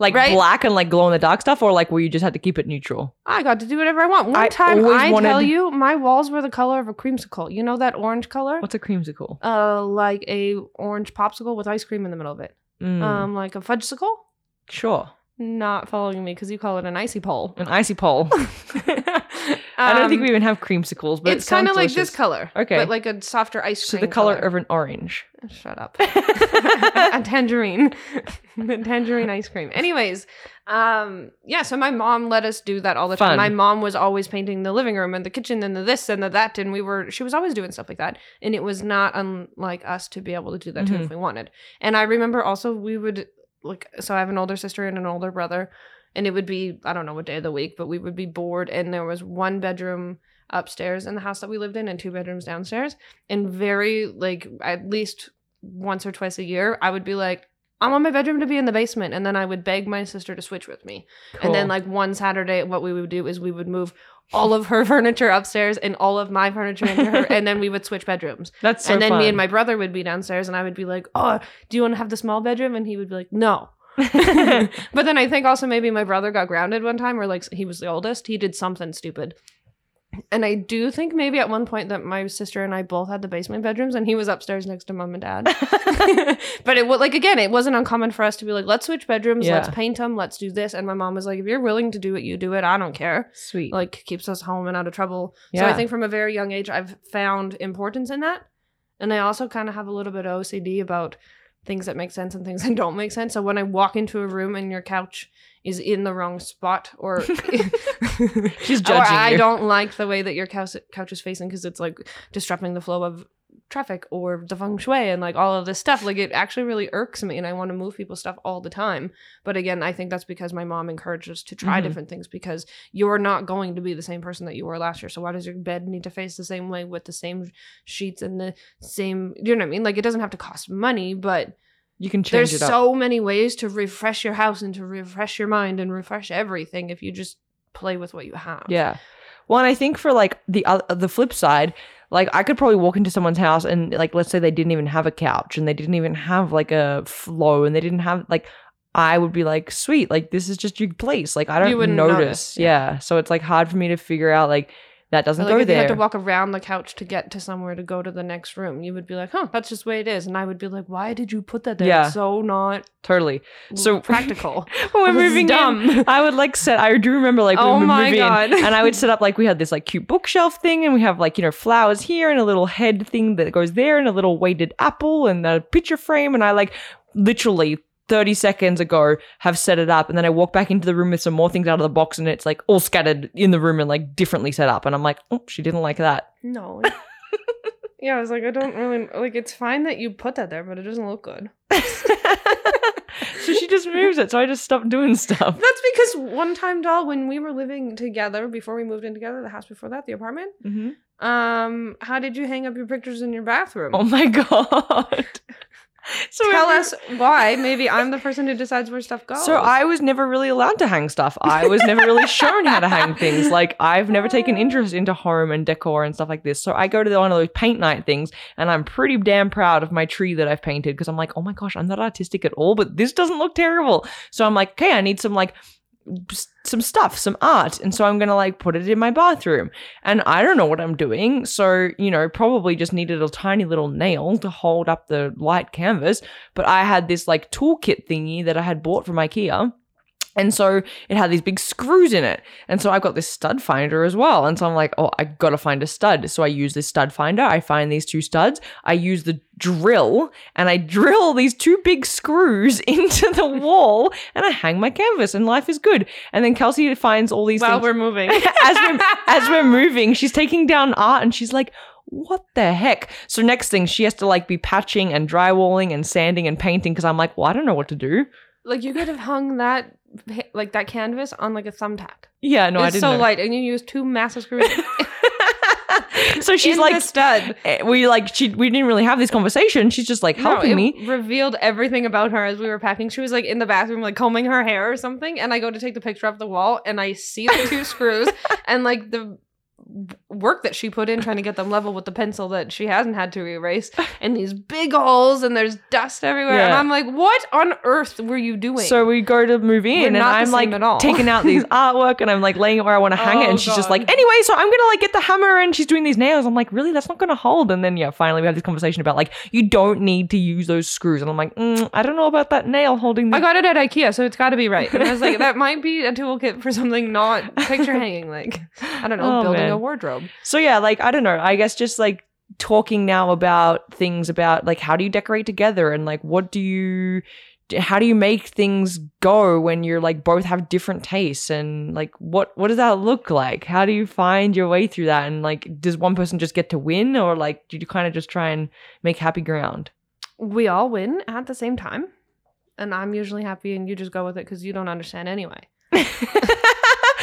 Like Right? black and like glow in the dark stuff, or like where you just had to keep it neutral. I got to do whatever I want. One I time, I wanted- tell you, my walls were the color of a creamsicle. You know that orange color? What's a creamsicle? Uh, like a orange popsicle with ice cream in the middle of it. Mm, Um, like a fudgesicle. sure. Not following me because you call it an icy pole. An icy pole. I don't think Um, we even have creamsicles, but it's kind of like this color. color. Okay. But like a softer ice So cream. the color of an orange. Shut up. a tangerine. the tangerine ice cream. Anyways, um, yeah, so my mom let us do that all the Fun. time. My mom was always painting the living room and the kitchen and the this and the that. And we were, she was always doing stuff like that. And it was not unlike us to be able to do that too Mm-hmm. if we wanted. And I remember also we would, like, so I have an older sister and an older brother. And it would be, I don't know what day of the week, but we would be bored. And there was one bedroom upstairs in the house that we lived in and two bedrooms downstairs. And very, like, at least once or twice a year, I would be like, I want my bedroom to be in the basement. And then I would beg my sister to switch with me. And then, like, one Saturday, what we would do is we would move all of her furniture upstairs and all of my furniture into her. and then we would switch bedrooms. that's so and then me and my brother would be downstairs and I would be like, oh, do you want to have the small bedroom? And he would be like, no. but then I think also maybe my brother got grounded one time, or like he was the oldest. He did something stupid. And I do think maybe at one point that my sister and I both had the basement bedrooms, and he was upstairs next to mom and dad. but it was like again, it wasn't uncommon for us to be like, let's switch bedrooms, let's paint them, let's do this. And my mom was like, if you're willing to do it, you do it. I don't care. Sweet. Like keeps us home and out of trouble. Yeah. So I think from a very young age, I've found importance in that. And I also kind of have a little bit of OCD about things that make sense and things that don't make sense. So when I walk into a room and your couch is in the wrong spot or She's judging or I you. don't like the way that your couch couch is facing because it's like disrupting the flow of traffic or the feng shui and like all of this stuff. Like it actually really irks me and I want to move people's stuff all the time. But again, I think that's because my mom encouraged us to try Mhm. different things because you're not going to be the same person that you were last year. So why does your bed need to face the same way with the same sheets and the same you know what I mean? Like it doesn't have to cost money, but you can change there's it up. so many ways to refresh your house and to refresh your mind and refresh everything if you just play with what you have. Yeah. Well, and I think for like the uh, the flip side, like I could probably walk into someone's house and like let's say they didn't even have a couch and they didn't even have like a flow and they didn't have like I would be like, sweet, like this is just your place. Like I don't notice. notice, yeah. So it's like hard for me to figure out like that doesn't like go if you there. had to walk around the couch to get to somewhere to go to the next room, you would be like, "Huh, that's just the way it is," and I would be like, "Why did you put that there? Yeah. It's so not totally. So- practical." when we're moving dumb. in, I would like set. I do remember like Oh we my moving God. in, and I would set up like we had this like cute bookshelf thing, and we have like you know flowers here and a little head thing that goes there, and a little weighted apple and a picture frame, and I like literally. 30 seconds ago have set it up and then I walk back into the room with some more things out of the box and it's like all scattered in the room and like differently set up and I'm like oh she didn't like that no. yeah, I was like, I don't really like. It's fine that you put that there, but it doesn't look good. so she just moves it so I just stopped doing stuff That's because one time, doll, when we were living together before we moved in together, the house before that, the apartment. hmm Um, how did you hang up your pictures in your bathroom? oh my god so Tell us why. Maybe I'm the person who decides where stuff goes. So I was never really allowed to hang stuff. I was never really shown how to hang things. Like I've never taken interest into home and decor and stuff like this. So I go to the, one of those paint night things and I'm pretty damn proud of my tree that I've painted because I'm like, oh my gosh, I'm not artistic at all, but this doesn't look terrible. So I'm like, okay, I need some like some stuff, some art. And so I'm going to like put it in my bathroom. And I don't know what I'm doing. So, you know, probably just needed a tiny little nail to hold up the light canvas. But I had this like toolkit thingy that I had bought from IKEA. And so it had these big screws in it. And so I've got this stud finder as well. And so I'm like, oh, I gotta find a stud. So I use this stud finder. I find these two studs. I use the drill and I drill these two big screws into the wall and I hang my canvas and life is good. And then Kelsey finds all these things. While things we're moving. as we're as we're moving, she's taking down art and she's like, what the heck? So next thing, she has to like be patching and drywalling and sanding and painting because I'm like, well, I don't know what to do. Like you could have hung that like that canvas on like a thumbtack. Yeah, no, I didn't so know. light, and you use two massive screws. so she's in like, stud. eh, we like she we didn't really have this conversation. She's just like helping no, me. revealed everything about her as we were packing. She was like in the bathroom, like combing her hair or something, and I go to take the picture off the wall, and I see the two screws and like the work that she put in trying to get them level with the pencil that she hasn't had to erase, and these big holes, and there's dust everywhere, and I'm like, what on earth were you doing? So we go to move in, We're and I'm like taking out these artwork, and I'm like laying it where I want to hang it, Oh, and she's just like, anyway, so I'm gonna like get the hammer, and she's doing these nails. I'm like, really, that's not gonna hold. And then yeah, finally we have this conversation about like you don't need to use those screws, and I'm like, mm, I don't know about that nail holding. The- I got it at IKEA, so it's got to be right. And I was like, that might be a toolkit for something not picture hanging, like I don't know, Oh, building man. a Mm-hmm. wardrobe. So yeah, like I don't know. I guess just like talking now about things about like how do you decorate together and like what do you how do you make things go when you're like both have different tastes and like what what does that look like? How do you find your way through that and like does one person just get to win or like do you kind of just try and make happy ground? We all win at the same time, and I'm usually happy, and you just go with it because you don't understand anyway.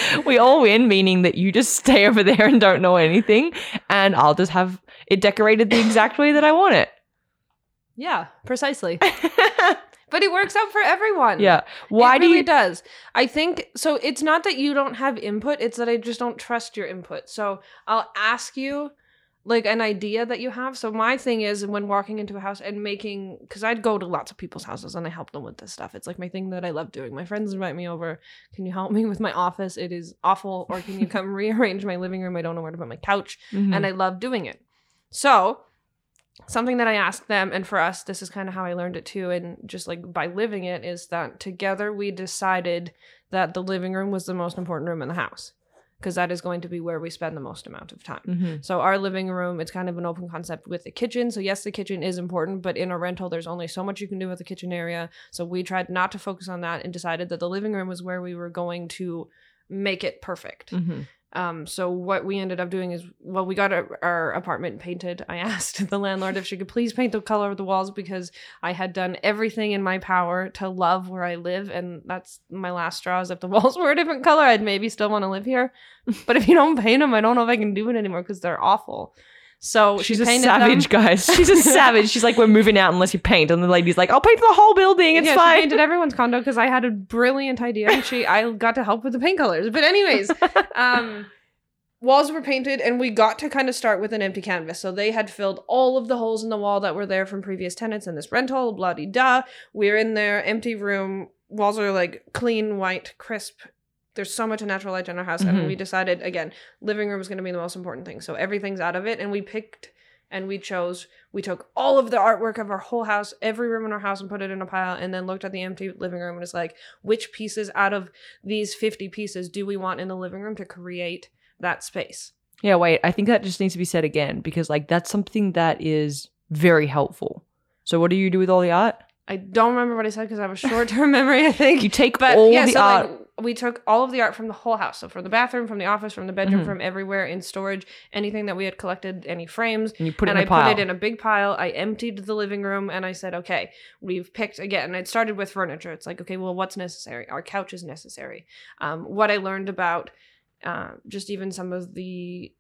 we all win, meaning that you just stay over there and don't know anything, and I'll just have it decorated the exact way that I want it. Yeah, precisely. but it works out for everyone. Yeah. Why it do really you? does. I think so. It's not that you don't have input; it's that I just don't trust your input. So I'll ask you like an idea that you have. So my thing is when walking into a house and making because I'd go to lots of people's houses and I help them with this stuff. It's like my thing that I love doing. My friends invite me over. Can you help me with my office? It is awful. Or can you come rearrange my living room? I don't know where to put my couch Mhm. and I love doing it. So, something that I asked them, and for us, this is kind of how I learned it too, and just like by living it, is that together we decided that the living room was the most important room in the house because that is going to be where we spend the most amount of time. Mhm. So our living room, it's kind of an open concept with the kitchen. So yes, the kitchen is important, but in a rental, there's only so much you can do with the kitchen area. So we tried not to focus on that and decided that the living room was where we were going to make it perfect. Mhm. Um, so what we ended up doing is, well, we got our, our apartment painted. I asked the landlord if she could please paint the color of the walls because I had done everything in my power to love where I live, and that's my last straw. Is if the walls were a different color, I'd maybe still want to live here. But if you don't paint them, I don't know if I can do it anymore because they're awful. So She's she a savage, them. guys. She's a savage. She's like, we're moving out unless you paint. And the lady's like, I'll paint the whole building. It's yeah, She fine. painted everyone's condo because I had a brilliant idea. And she, I got to help with the paint colors. But anyways, um walls were painted and we got to kind of start with an empty canvas so they had filled all of the holes in the wall that were there from previous tenants in this rental blah de da we're in there empty room walls are like clean white crisp there's so much natural light in our house Mhm. and we decided again living room was going to be the most important thing so everything's out of it and we picked and we chose we took all of the artwork of our whole house every room in our house and put it in a pile and then looked at the empty living room and was like which pieces out of these 50 pieces do we want in the living room to create that space Yeah, wait. I think that just needs to be said again because like that's something that is very helpful. So what do you do with all the art? i don't remember what i said because i have a short-term memory i think You take but all yeah the so art. like we took all of the art from the whole house so from the bathroom from the office from the bedroom Mhm. from everywhere in storage anything that we had collected any frames and you put it and in a I pile. put it in a big pile. I emptied the living room and I said, okay, we've picked again. And it started with furniture. It's like, okay, well, what's necessary? Our couch is necessary. Um, what I learned about uh, just even some of the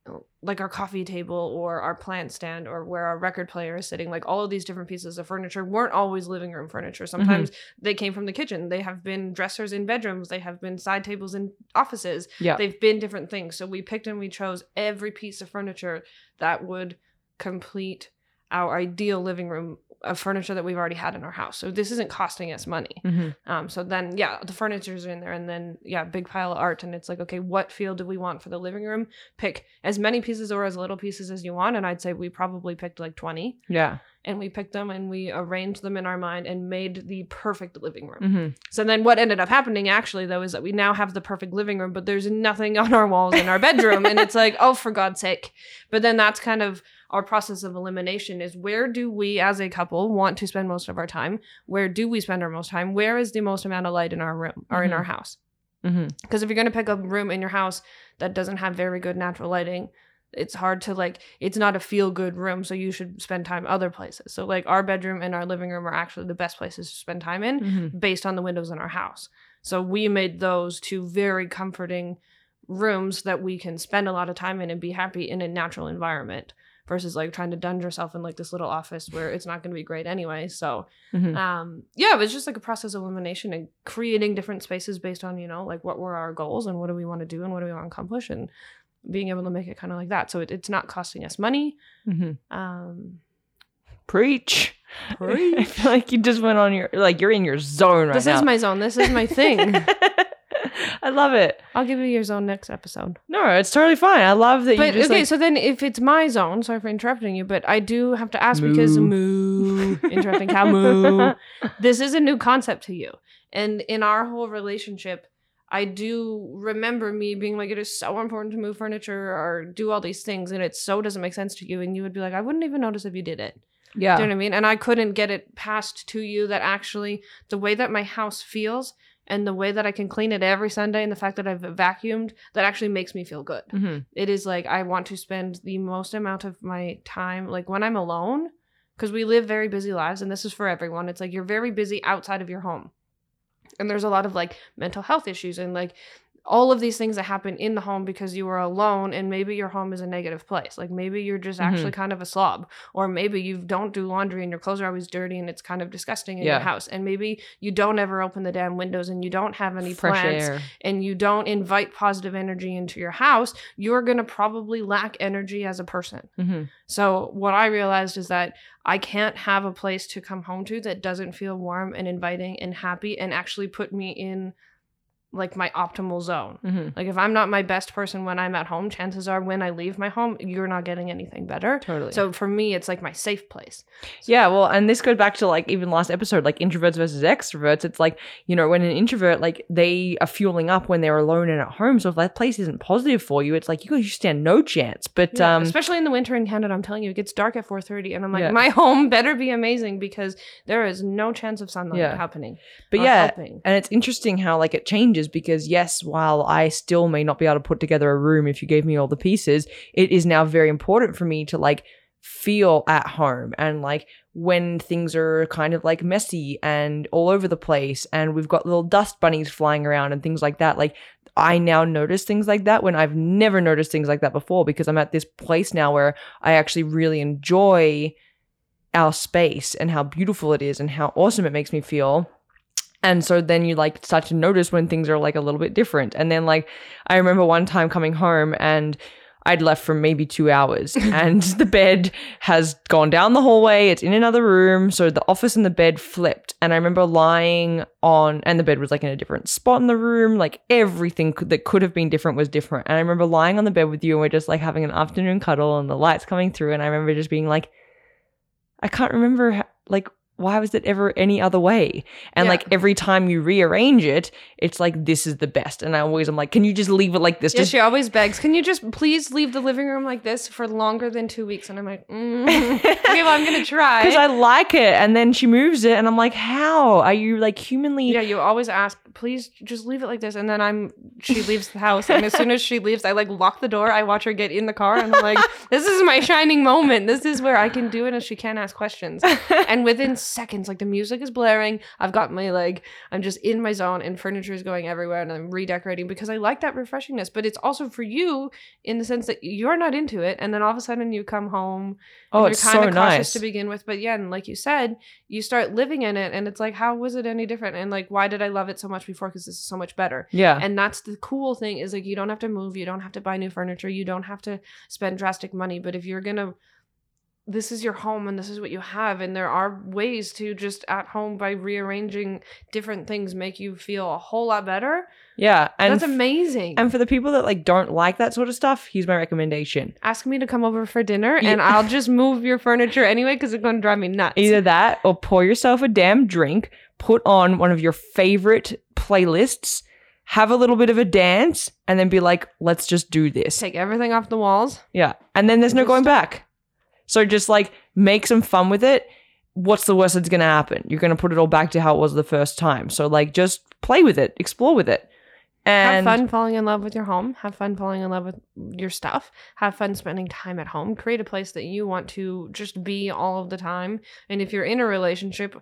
like our coffee table or our plant stand or where our record player is sitting like all of these different pieces of furniture weren't always living room furniture. Sometimes they came from the kitchen. They have been dressers in bedrooms. They have been side tables in offices. Yeah. they've been different things. So we picked and we chose every piece of furniture that would complete our ideal living room of furniture that we've already had in our house so this isn't costing us money Mhm. um, so then, yeah, the furniture's in there, and then yeah, big pile of art, and it's like, okay, what feel do we want for the living room? Pick as many pieces or as little pieces as you want, and I'd say we probably picked like twenty, Yeah. And we picked them and we arranged them in our mind and made the perfect living room. hmm So then, what ended up happening actually though is that we now have the perfect living room, but there's nothing on our walls in our bedroom, and it's like, oh, for God's sake! But then that's kind of our process of elimination is where do we as a couple want to spend most of our time? Where do we spend our most time? Where is the most amount of light in our room or in our house? Because if you're going to pick a room in your house that doesn't have very good natural lighting it's hard to like it's not a feel good room so you should spend time other places. So like our bedroom and our living room are actually the best places to spend time in hmm based on the windows in our house. So we made those two very comforting rooms that we can spend a lot of time in and be happy in a natural environment versus like trying to dunge yourself in like this little office where it's not going to be great anyway. So hmm um yeah it was just like a process of elimination and creating different spaces based on you know like what were our goals and what do we want to do and what do we want to accomplish and being able to make it kind of like that so it, it's not costing us money hmm um Preach. I feel like you just went on your like you're in your zone right this now. is my zone this is my thing I love it. i'll give you your zone next episode No, it's totally fine. I love that but you just okay like, so then if it's my zone sorry for interrupting you but i do have to ask because moo interrupting cow moo this is a new concept to you. And in our whole relationship, I do remember me being like, it is so important to move furniture or do all these things. And it so doesn't make sense to you. And you would be like, I wouldn't even notice if you did it. yeah. Do you know what I mean? And I couldn't get it passed to you that actually the way that my house feels and the way that I can clean it every Sunday and the fact that I've vacuumed, that actually makes me feel good hmm it is like I want to spend the most amount of my time like when I'm alone because we live very busy lives and this is for everyone. It's like you're very busy outside of your home. And there's a lot of like mental health issues and like all of these things that happen in the home because you are alone and maybe your home is a negative place like maybe you're just Mhm. actually kind of a slob or maybe you don't do laundry and your clothes are always dirty and it's kind of disgusting in Yeah. your house and maybe you don't ever open the damn windows and you don't have any Fresh plants air. and you don't invite positive energy into your house you're going to probably lack energy as a person hmm so what I realized is that I can't have a place to come home to that doesn't feel warm and inviting and happy and actually put me in like my optimal zone. hmm Like if I'm not my best person when I'm at home, chances are when I leave my home, you're not getting anything better. Totally. So for me, it's like my safe place. Yeah, well, and this goes back to like even last episode, like introverts versus extroverts. It's like, you know, when an introvert, like they are fueling up when they're alone and at home. So if that place isn't positive for you, it's like you, you stand no chance. But Yeah, um especially in the winter in Canada, I'm telling you, it gets dark at 4:30, and I'm like, Yeah. my home better be amazing because there is no chance of sunlight Yeah. happening. but yeah, helping. and it's interesting how like it changes because yes, while I still may not be able to put together a room if you gave me all the pieces, it is now very important for me to like feel at home and like when things are kind of like messy and all over the place and we've got little dust bunnies flying around and things like that like I now notice things like that when I've never noticed things like that before because I'm at this place now where I actually really enjoy our space and how beautiful it is and how awesome it makes me feel. And so then you like start to notice when things are like a little bit different. And then like I remember one time coming home and I'd left for maybe two hours and the bed has gone down the hallway. It's in another room. So the office and the bed flipped. And I remember lying on, and the bed was like in a different spot in the room. Like everything could, that could have been different was different. And I remember lying on the bed with you and we're just like having an afternoon cuddle and the lights coming through. And I remember just being like, I can't remember how, like why was it ever any other way? And Yeah. like every time you rearrange it, it's like this is the best. And I always am like, can you just leave it like this? Yeah, Just she always begs, "Can you just please leave the living room like this for longer than two weeks?" And I'm like, mm, "Okay, well, I'm gonna try." because I like it. And then she moves it, and I'm like, how are you like humanly? yeah, you always ask, "Please just leave it like this," and then I'm she leaves the house, and as soon as she leaves, I like lock the door. I watch her get in the car, and I'm like, "This is my shining moment. This is where I can do it, and she can't ask questions." and within seconds, like the music is blaring, I've got my like, I'm just in my zone, and furniture is going everywhere, and I'm redecorating because I like that refreshingness. But it's also for you in the sense that you're not into it, and then all of a sudden you come home. oh, it's you're so kind of cautious nice. to begin with, but yeah, and like you said, you start living in it, and it's like, how was it any different? And like, why did I love it so much before? Because this is so much better. yeah, And that's the cool thing is like you don't have to move, you don't have to buy new furniture, you don't have to spend drastic money. But if you're gonna, this is your home and this is what you have, and there are ways to just at home by rearranging different things make you feel a whole lot better. yeah. And that's f- amazing. And for the people that like don't like that sort of stuff, here's my recommendation. Ask me to come over for dinner, Yeah. and I'll just move your furniture anyway because it's gonna drive me nuts. Either that or pour yourself a damn drink, put on one of your favorite playlists, have a little bit of a dance, and then be like, let's just do this. Take everything off the walls. Yeah. And then there's no going back. So just like make some fun with it. What's the worst that's going to happen? You're going to put it all back to how it was the first time. So like just play with it, explore with it. And have fun falling in love with your home. Have fun falling in love with your stuff. Have fun spending time at home. Create a place that you want to just be all of the time. And if you're in a relationship,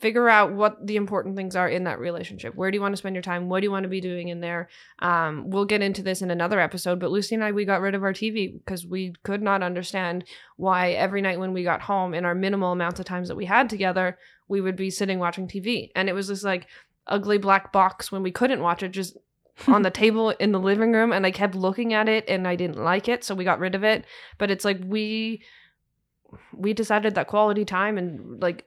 figure out what the important things are in that relationship. Where do you want to spend your time? What do you want to be doing in there? Um, we'll get into this in another episode, but Lucy and I, we got rid of our TV because we could not understand why every night when we got home, in our minimal amounts of times that we had together, we would be sitting watching TV. And it was this like ugly black box when we couldn't watch it, just on the table in the living room and I kept looking at it and I didn't like it, so we got rid of it. But it's like we we decided that quality time and like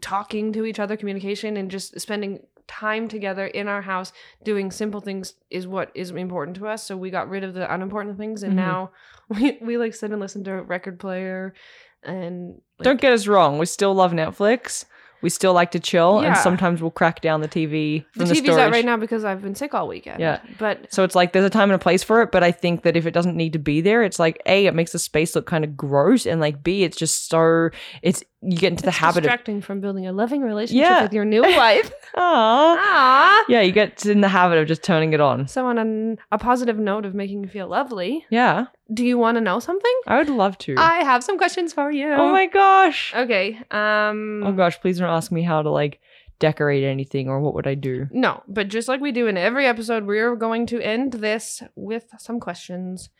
talking to each other, communication and just spending time together in our house doing simple things is what is important to us. So we got rid of the unimportant things and Mhm. now we, we like sit and listen to a record player and like, don't get us wrong, we still love Netflix. We still like to chill and sometimes we'll crack down the TV the the, TV's storage. out right now because I've been sick all weekend. Yeah. But So it's like there's a time and a place for it, but I think that if it doesn't need to be there, it's like A, it makes the space look kind of gross, and like B, it's just so it's you get into the it's habit of distracting from building a loving relationship Yeah. with your new wife. Aww. Ah. Yeah, you get in the habit of just turning it on. So on an, a positive note of making you feel lovely, Yeah, do you want to know something? I would love to. I have some questions for you. oh my gosh. Okay. Um. Oh gosh, please don't ask me how to like decorate anything or what would I do? No, but just like we do in every episode, we're going to end this with some questions.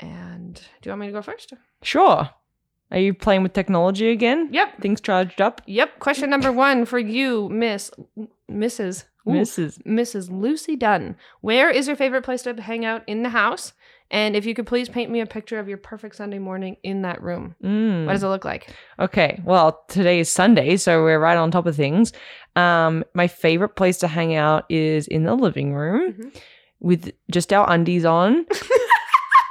And do you want me to go first? Sure. Are you playing with technology again? Yep. Things charged up? Yep. Question number one for you, Miss Mrs. Ooh, Mrs. Mrs. Lucy Dunn. Where is your favorite place to hang out in the house? And if you could please paint me a picture of your perfect Sunday morning in that room. Mm. What does it look like? Okay, well, today is Sunday, so we're right on top of things. Um, my favorite place to hang out is in the living room Mhm. with just our undies on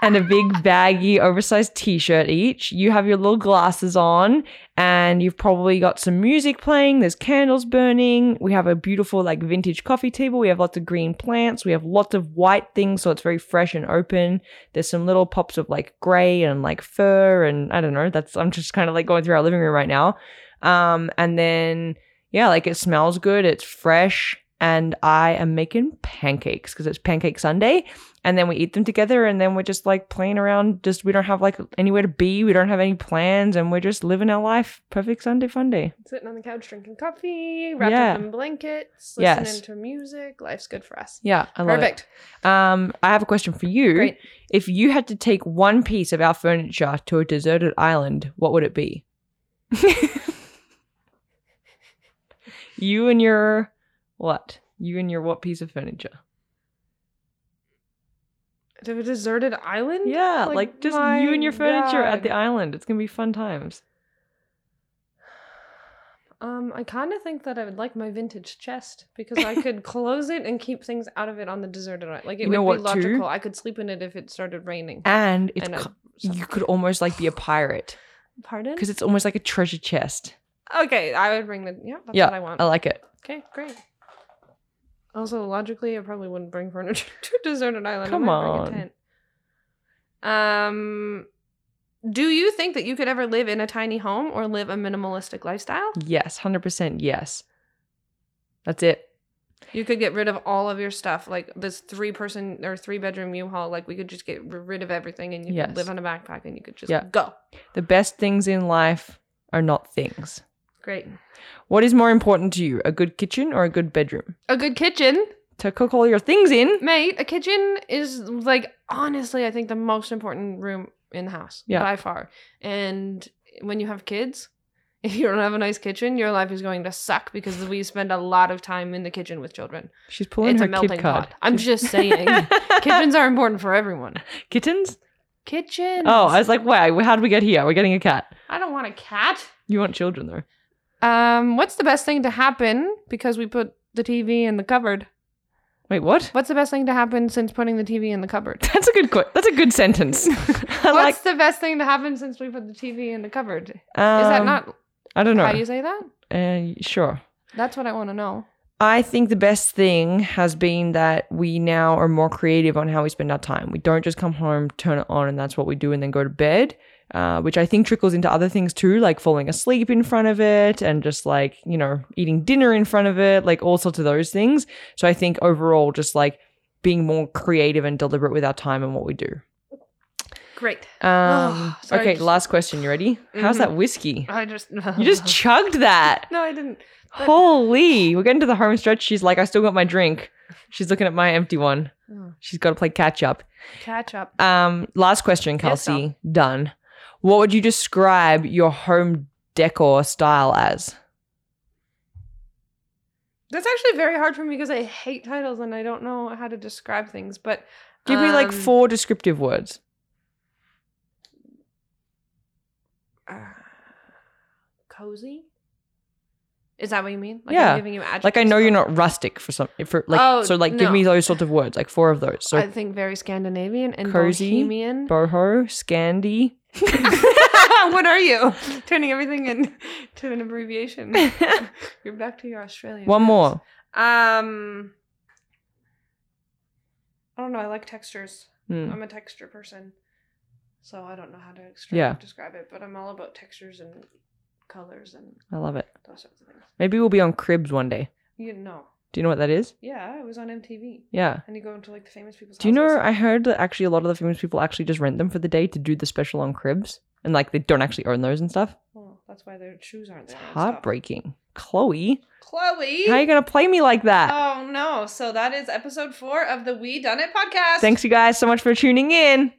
and a big baggy oversized t-shirt each. You have your little glasses on and you've probably got some music playing, there's candles burning. We have a beautiful like vintage coffee table. We have lots of green plants. We have lots of white things so it's very fresh and open. There's some little pops of like gray and like fur and I don't know. That's I'm just kind of like going through our living room right now. Um and then yeah, like it smells good, it's fresh and I am making pancakes because it's pancake Sunday and then we eat them together and then we're just like playing around just we don't have like anywhere to be we don't have any plans and we're just living our life perfect sunday fun day Sitting on the couch drinking coffee, wrapped Yeah. up in blankets, Yes. listening to music. Life's good for us. yeah i love Perfect. it um i have a question for you Great. if you had to take one piece of our furniture to a deserted island what would it be you and your what you and your what piece of furniture To a deserted island? yeah like, just you and your furniture at the island it's gonna be fun times Um, I kind of think that I would like my vintage chest because I could close it and keep things out of it on the deserted island. Like it You would know be what, too? logical. I could sleep in it if it started raining. and it's And co- you could almost like be a pirate Pardon? because it's almost like a treasure chest. Okay, I would bring the yeah. That's yeah, what I want. I like it. okay, great. Also, logically, I probably wouldn't bring furniture to a deserted island. Come I might on. Bring a tent. Um, do you think that you could ever live in a tiny home or live a minimalistic lifestyle? Yes, hundred percent. Yes, that's it. You could get rid of all of your stuff, like this three person or three bedroom U-Haul. Like we could just get rid of everything, and you Yes. could live on a backpack, and you could just Yeah. go. The best things in life are not things. Great. What is more important to you, a good kitchen or a good bedroom? A good kitchen, To cook all your things in. mate. A kitchen is like honestly, I think the most important room in the house Yeah. by far. And when you have kids, if you don't have a nice kitchen, your life is going to suck because we spend a lot of time in the kitchen with children. She's pulling it's her a melting kid card. pot. I'm just saying, kitchens are important for everyone. Kittens? Kitchens. Oh, I was like, wow, how did we get here? We're getting a cat. I don't want a cat. You want children though. Um, what's the best thing to happen because we put the TV in the cupboard? Wait, what? What's the best thing to happen since putting the TV in the cupboard? That's a good. Qu- that's a good sentence. What's like. the best thing to happen since we put the TV in the cupboard? Is Um, that not I don't know. how you say that? uh, sure. That's what I want to know. I think the best thing has been that we now are more creative on how we spend our time. We don't just come home, turn it on, and that's what we do, and then go to bed. Uh, which I think trickles into other things too, like falling asleep in front of it and just like, you know, eating dinner in front of it, like all sorts of those things. So I think overall, just like being more creative and deliberate with our time and what we do. Great. Um, sorry, okay, last question. You ready? How's Mhm. that whiskey? I just You just chugged that. no, I didn't. But- Holy, we're getting to the home stretch. She's like, I still got my drink. She's looking at my empty one. Oh, She's got to play catch up. catch up. Um, last question, Yes, Kelsey. Done. What would you describe your home decor style as? That's actually very hard for me because I hate titles and I don't know how to describe things. But Give me like um, four descriptive words. uh, cozy. Is that what you mean? Like Yeah. I'm giving you adjectives. Like I know you're not rustic for some for like Oh, so like give me those sort of words, like four of those. So I think very Scandinavian and Cozy, bohemian. boho, Scandi. what are you? Turning everything into an abbreviation. You're back to your Australian. One more. Um, I don't know. I like textures. Hmm. I'm a texture person, so I don't know how to Yeah. describe it. But I'm all about textures and colors and I love it. those sorts of things. Maybe we'll be on Cribs one day. You know, Do you know what that is? yeah, it was on MTV, Yeah. and you go into like the famous people's. Do you know? I heard that actually a lot of the famous people actually just rent them for the day to do the special on cribs, and like they don't actually own those and stuff. Well, that's why their shoes aren't It's there. and stuff. heartbreaking. Chloe, Chloe. how are you gonna play me like that? Oh no. So that is episode four of the We Done It podcast. Thanks you guys so much for tuning in.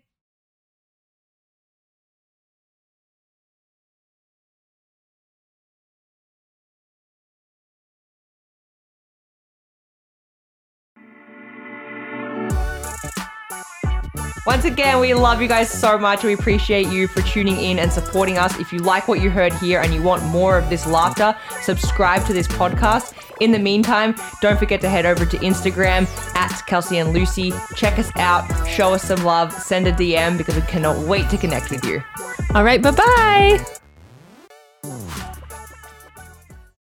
Once again, we love you guys so much. We appreciate you for tuning in and supporting us. If you like what you heard here and you want more of this laughter, subscribe to this podcast. In the meantime, don't forget to head over to Instagram at Kelsey and Lucy. Check us out, show us some love, send a DM because we cannot wait to connect with you. All right. Bye bye.